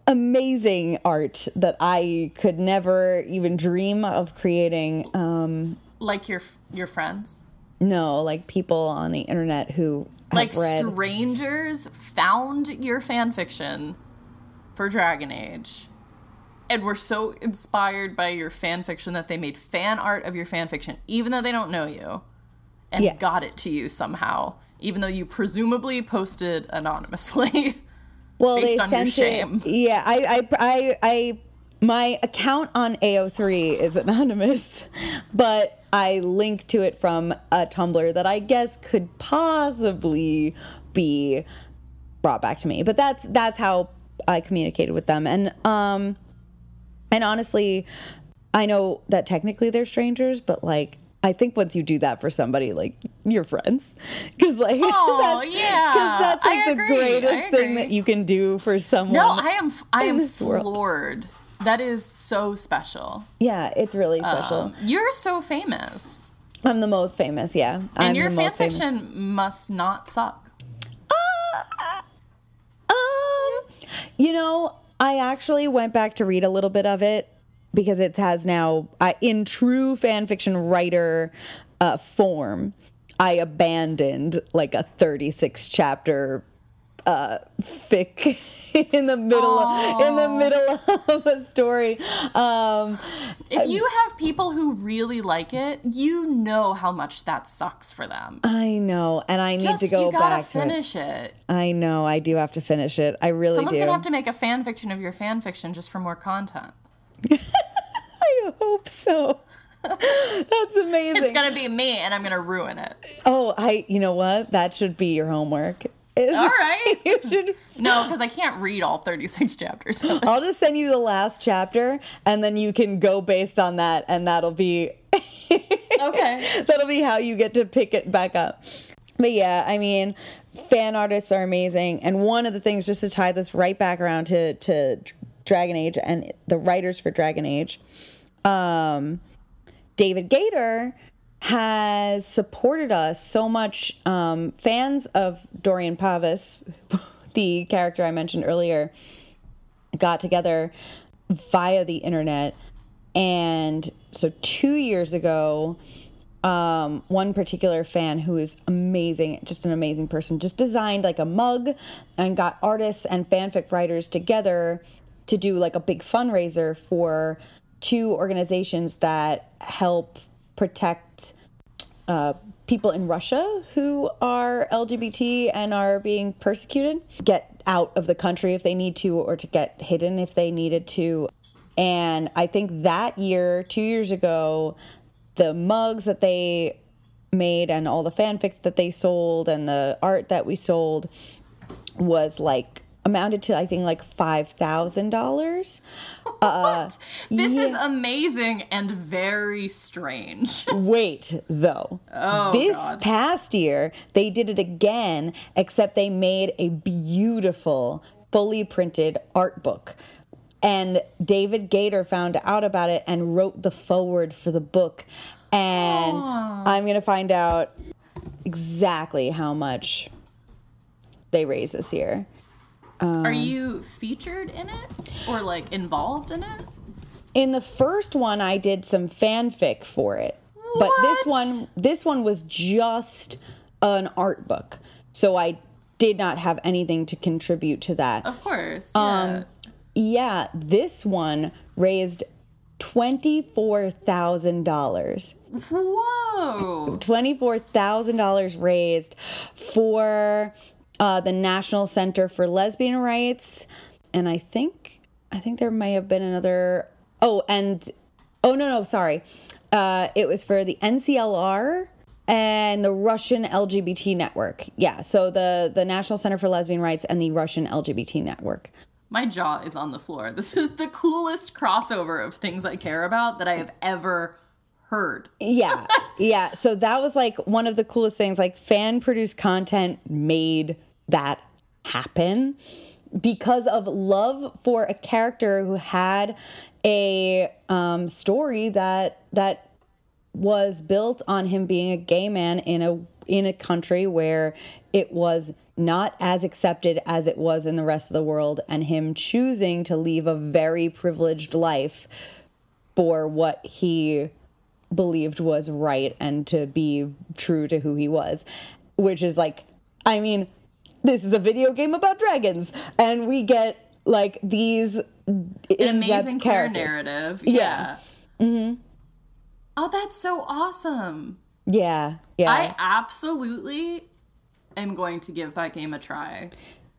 amazing art that I could never even dream of creating. Um, Like your your friends? no, like people on the internet who Like strangers found your fan fiction for Dragon Age and were so inspired by your fan fiction that they made fan art of your fan fiction, even though they don't know you, and Yes. got it to you somehow, even though you presumably posted anonymously. <laughs> well, based on your shame. It, yeah, I, I, I, I, my account on AO3 is anonymous, <laughs> but I link to it from a Tumblr that I guess could possibly be brought back to me. But that's that's how I communicated with them, and um, and honestly, I know that technically they're strangers, but like. I think once you do that for somebody, like you're friends, <laughs> because like <laughs> Aw, that's, yeah. 'cause that's like I the agree, greatest thing that you can do for someone. No, I am I am this world. floored. That is so special. yeah, it's really special. Um, you're so famous. I'm the most famous, yeah. And I'm your fan most famous. fiction must not suck. Um, you know, I actually went back to read a little bit of it because it has now, I, in true fan fiction writer uh, form, I abandoned like a 36 chapter uh fic <laughs> in the middle of, in the middle of a story um If you have people who really like it, you know how much that sucks for them. i know and i need Just to go you gotta back to it finish it. i know i do have to finish it i really Someone's do gonna have to make a fan fiction of your fan fiction just for more content. <laughs> i hope so <laughs> that's amazing It's gonna be me, and I'm gonna ruin it. Oh, I. You know what? That should be your homework. Is- All right. <laughs> you should. No, because I can't read all 36 chapters. <laughs> I'll just send you the last chapter, and then you can go based on that, and that'll be <laughs> okay. that'll be how you get to pick it back up. But yeah, I mean, fan artists are amazing, and one of the things, just to tie this right back around to to Dragon Age and the writers for Dragon Age, um, David Gaider has supported us so much. Um, fans of Dorian Pavus, <laughs> the character I mentioned earlier, got together via the internet. And so two years ago, um, one particular fan who is amazing, just an amazing person, just designed like a mug and got artists and fanfic writers together to do like a big fundraiser for two organizations that help protect uh, people in Russia who are LGBT and are being persecuted get out of the country if they need to, or to get hidden if they needed to. And I think that year, two years ago, the mugs that they made and all the fanfics that they sold and the art that we sold was like amounted to I think like five thousand dollars. <laughs> What? Uh, this is amazing and very strange. <laughs> Wait, though. Oh, this God. past year, they did it again, except they made a beautiful, fully printed art book. And David Gaider found out about it and wrote the forward for the book. and I'm gonna find out exactly how much they raise this year. Are you featured in it or like involved in it? In the first one, I did some fanfic for it, but this one, this one was just an art book, so I did not have anything to contribute to that. Of course. Yeah. Um, Yeah, this one raised twenty four thousand dollars. Whoa. Twenty-four thousand dollars raised for uh, the National Center for Lesbian Rights, and I think I think there may have been another. Oh, and oh no no sorry, uh, it was for the NCLR and the Russian LGBT network. Yeah, so the the National Center for Lesbian Rights and the Russian LGBT network. My jaw is on the floor. This is the coolest crossover of things I care about that I have ever heard. Yeah, yeah. So that was like one of the coolest things. Like fan produced content made that happen because of love for a character who had a um, story that that was built on him being a gay man in a in a country where it was not as accepted as it was in the rest of the world and him choosing to leave a very privileged life for what he believed was right and to be true to who he was which is like i mean this is a video game about dragons and we get like these An amazing queer characters. narrative. Yeah. Yeah. Mm-hmm. Oh, that's so awesome. yeah yeah I absolutely am going to give that game a try.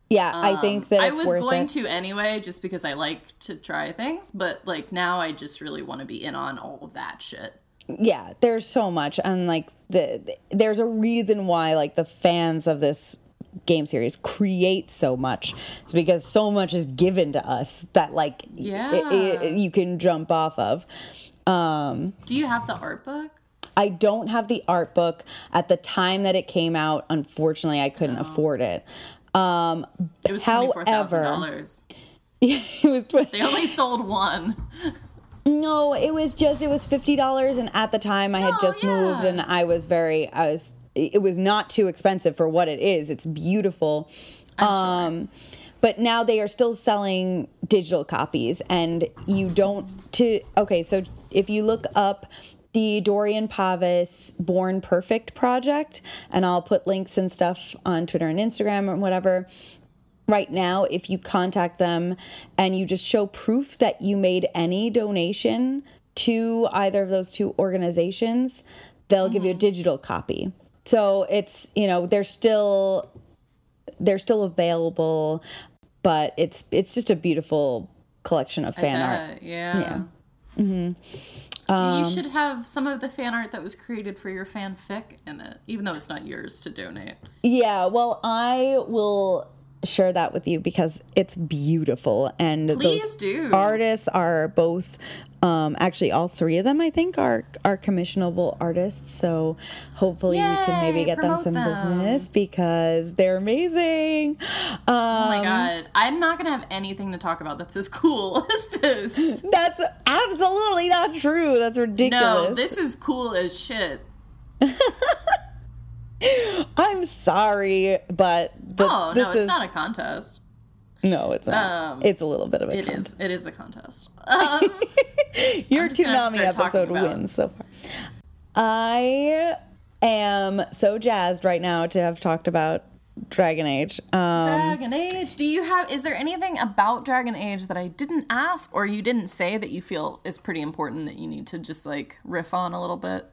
yeah i think that I was going it. to anyway, just because I like to try things, but like now I just really want to be in on all of that shit. Yeah there's so much and like the, the- there's a reason why like the fans of this game series create so much it's because so much is given to us that like Yeah. it- it- you can jump off of um Do you have the art book? I don't have the art book at the time that it came out. Unfortunately, I couldn't afford it. Um, It was twenty four thousand dollars. <laughs> it was 20, They only sold one. <laughs> no, it was just it was fifty dollars, and at the time I had Oh, just moved, and I was very I was it was not too expensive for what it is. It's beautiful. Um, but now they are still selling digital copies, and you don't to okay. So if you look up the Dorian Pavus Born Perfect project, and I'll put links and stuff on Twitter and Instagram or whatever. Right now, if you contact them and you just show proof that you made any donation to either of those two organizations, they'll give you a digital copy. So it's, you know, they're still they're still available, but it's it's just a beautiful collection of fan art. Uh, yeah. you should have some of the fan art that was created for your fanfic in it, even though it's not yours to donate. Yeah, well, I will share that with you because it's beautiful and Please those do. artists are both um actually all three of them I think are are commissionable artists so hopefully you can maybe get them some them. business because they're amazing. Um Oh my god, I'm not gonna have anything to talk about that's as cool <laughs> as this. that's absolutely not true. That's ridiculous. No, this is cool as shit. <laughs> I'm sorry, but the, Oh no, it's is- not a contest. No, it's not. Um, it's a little bit of a It contest. is. It is a contest. Um, <laughs> Your just gonna Toonami to start talking episode wins so far. I am so jazzed right now to have talked about Dragon Age. Um, Dragon Age. Do you have? Is there anything about Dragon Age that I didn't ask or you didn't say that you feel is pretty important that you need to just like riff on a little bit?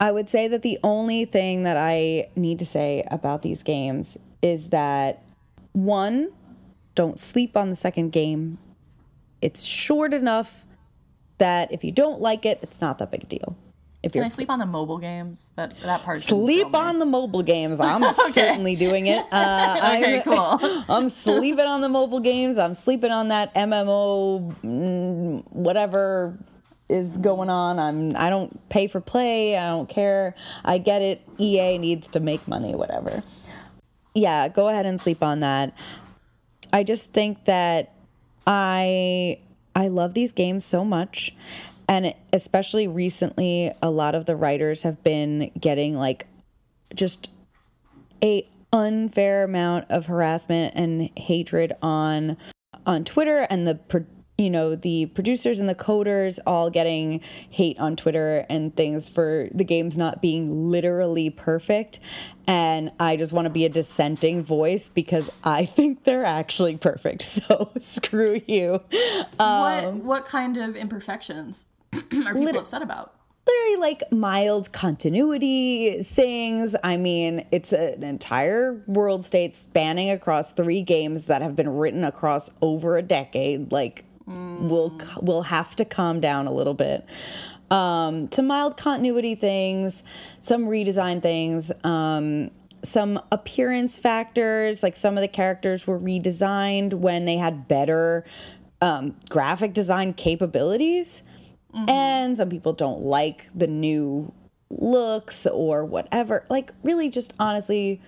I would say that the only thing that I need to say about these games is that one, don't sleep on the second game. It's short enough that if you don't like it, it's not that big a deal. If Can you're I sleep on the mobile games? That that part. sleep on the mobile games. <laughs> I'm certainly doing it. Uh, <laughs> Okay, I'm, cool. <laughs> I'm sleeping on the mobile games. I'm sleeping on that MMO, mm, whatever is going on. I'm. I don't pay for play. I don't care. I get it. EA needs to make money. Whatever. Yeah, go ahead and sleep on that. I just think that I I love these games so much and especially recently, a lot of the writers have been getting like just a unfair amount of harassment and hatred on on Twitter and the you know the producers and the coders all getting hate on Twitter and things for the games not being literally perfect and I just want to be a dissenting voice because I <laughs> think they're actually perfect <laughs> so screw you what um, what kind of imperfections <clears throat> are people upset about? literally like mild continuity things. I mean, it's an entire world state spanning across three games that have been written across over a decade. Like, we'll we'll have to calm down a little bit. Um, some mild continuity things, some redesign things. Um, some appearance factors, like some of the characters were redesigned when they had better um, graphic design capabilities. And some people don't like the new looks or whatever. Like, really, just honestly,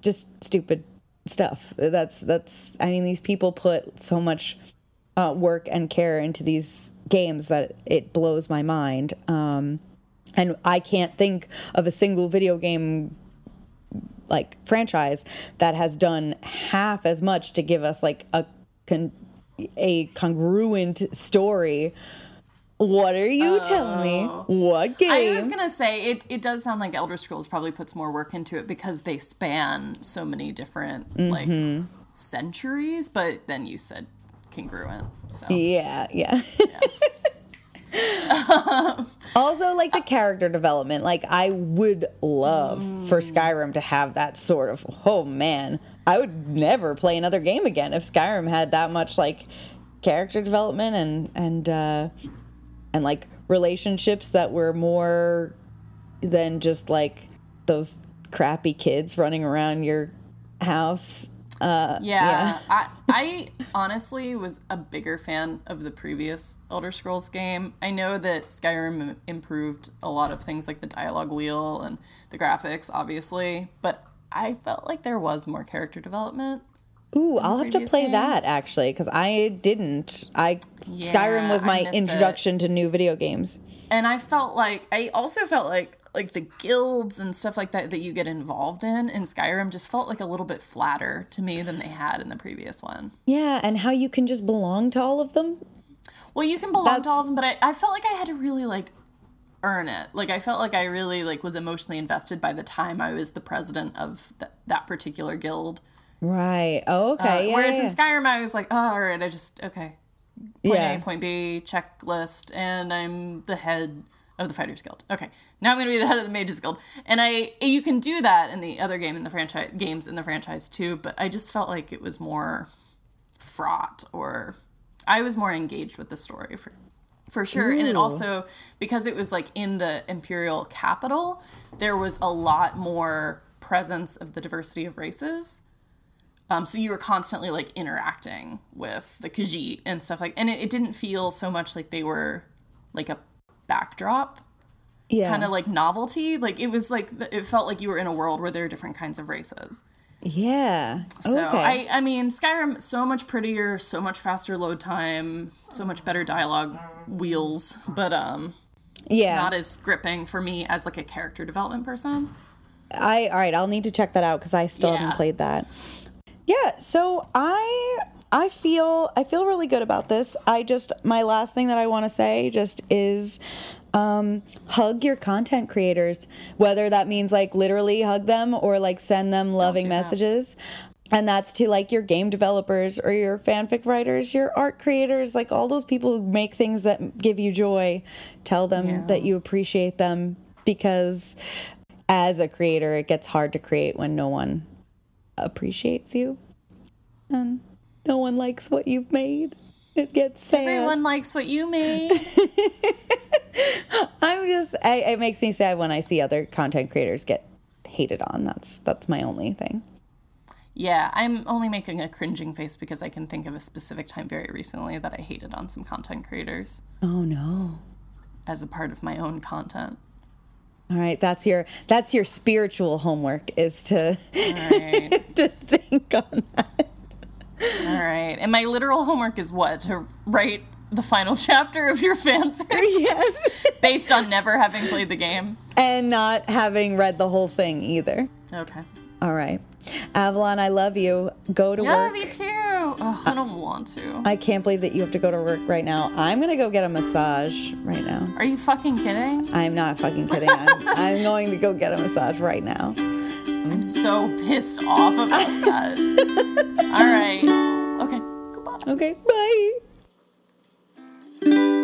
just stupid stuff. That's, that's, I mean, these people put so much uh, work and care into these games that it blows my mind. Um, and I can't think of a single video game like franchise that has done half as much to give us like a con- a congruent story. What are you telling me? What game? I was gonna say it. It does sound like Elder Scrolls probably puts more work into it because they span so many different like centuries. But then you said congruent, so yeah, yeah. <laughs> also, like the character development, like I would love for Skyrim to have that sort of. Oh man, I would never play another game again if Skyrim had that much like character development and and uh, and like relationships that were more than just like those crappy kids running around your house. Uh, Yeah, I I honestly was a bigger fan of the previous Elder Scrolls game. I know that Skyrim improved a lot of things like the dialogue wheel and the graphics, obviously, but I felt like there was more character development. Ooh, I'll have to play game? that actually because I didn't. I Skyrim was my missed it. introduction to new video games. And I felt like I also felt like like the guilds and stuff like that that you get involved in in Skyrim just felt like a little bit flatter to me than they had in the previous one. Yeah, and how you can just belong to all of them. Well, you can belong That's- to all of them, but I, I felt like I had to really like earn it. Like I felt like I really like was emotionally invested by the time I was the president of th- that particular guild. Right. Oh, okay. Uh, yeah, Whereas yeah, in. Skyrim, I was like, oh, all right, I just okay, point Yeah. A, point B, checklist, and I'm the head of the Fighters Guild. Okay, now I'm gonna be the head of the Mages Guild, and I you can do that in the other game in the franchise games in the franchise too. But I just felt like it was more fraught, or I was more engaged with the story for for sure. And it also because it was like in the imperial capital, there was a lot more presence of the diversity of races. Um, so you were constantly like interacting with the Khajiit and stuff like, and it, it didn't feel so much like they were like a backdrop, yeah. kind of like novelty. Like it was like it felt like you were in a world where there are different kinds of races. yeah. So okay. I, I mean, Skyrim so much prettier, so much faster load time, so much better dialogue wheels, but um, yeah. not as gripping for me as like a character development person. I all right. I'll need to check that out because I still Yeah. haven't played that. Yeah. So I I feel I feel really good about this. I just my last thing that I want to say just is um, hug your content creators, whether that means like literally hug them or like send them loving do that. messages. And that's to like your game developers or your fanfic writers, your art creators, like all those people who make things that give you joy. Tell them Yeah. that you appreciate them because as a creator, it gets hard to create when no one appreciates you and no one likes what you've made. It gets sad. Everyone likes what you made. <laughs> I'm just, I, it makes me sad when I see other content creators get hated on. That's that's my only thing. yeah, I'm only making a cringing face because I can think of a specific time very recently that I hated on some content creators Oh no. as a part of my own content. All right, that's your that's your spiritual homework is to right. <laughs> to think on that. All right. And my literal homework is what? To write the final <laughs> chapter of your fanfic <laughs> yes. based on never having played the game. and not having read the whole thing either. Okay. All right. Avalon, I love you. Go to work. me too. Ugh, I don't want to. I can't believe that you have to go to work right now. I'm going to go get a massage right now. Are you fucking kidding? I'm not fucking kidding. I'm, I'm going to go get a massage right now. I'm so pissed off about that. <laughs> All right. Okay. Goodbye. Okay. Bye.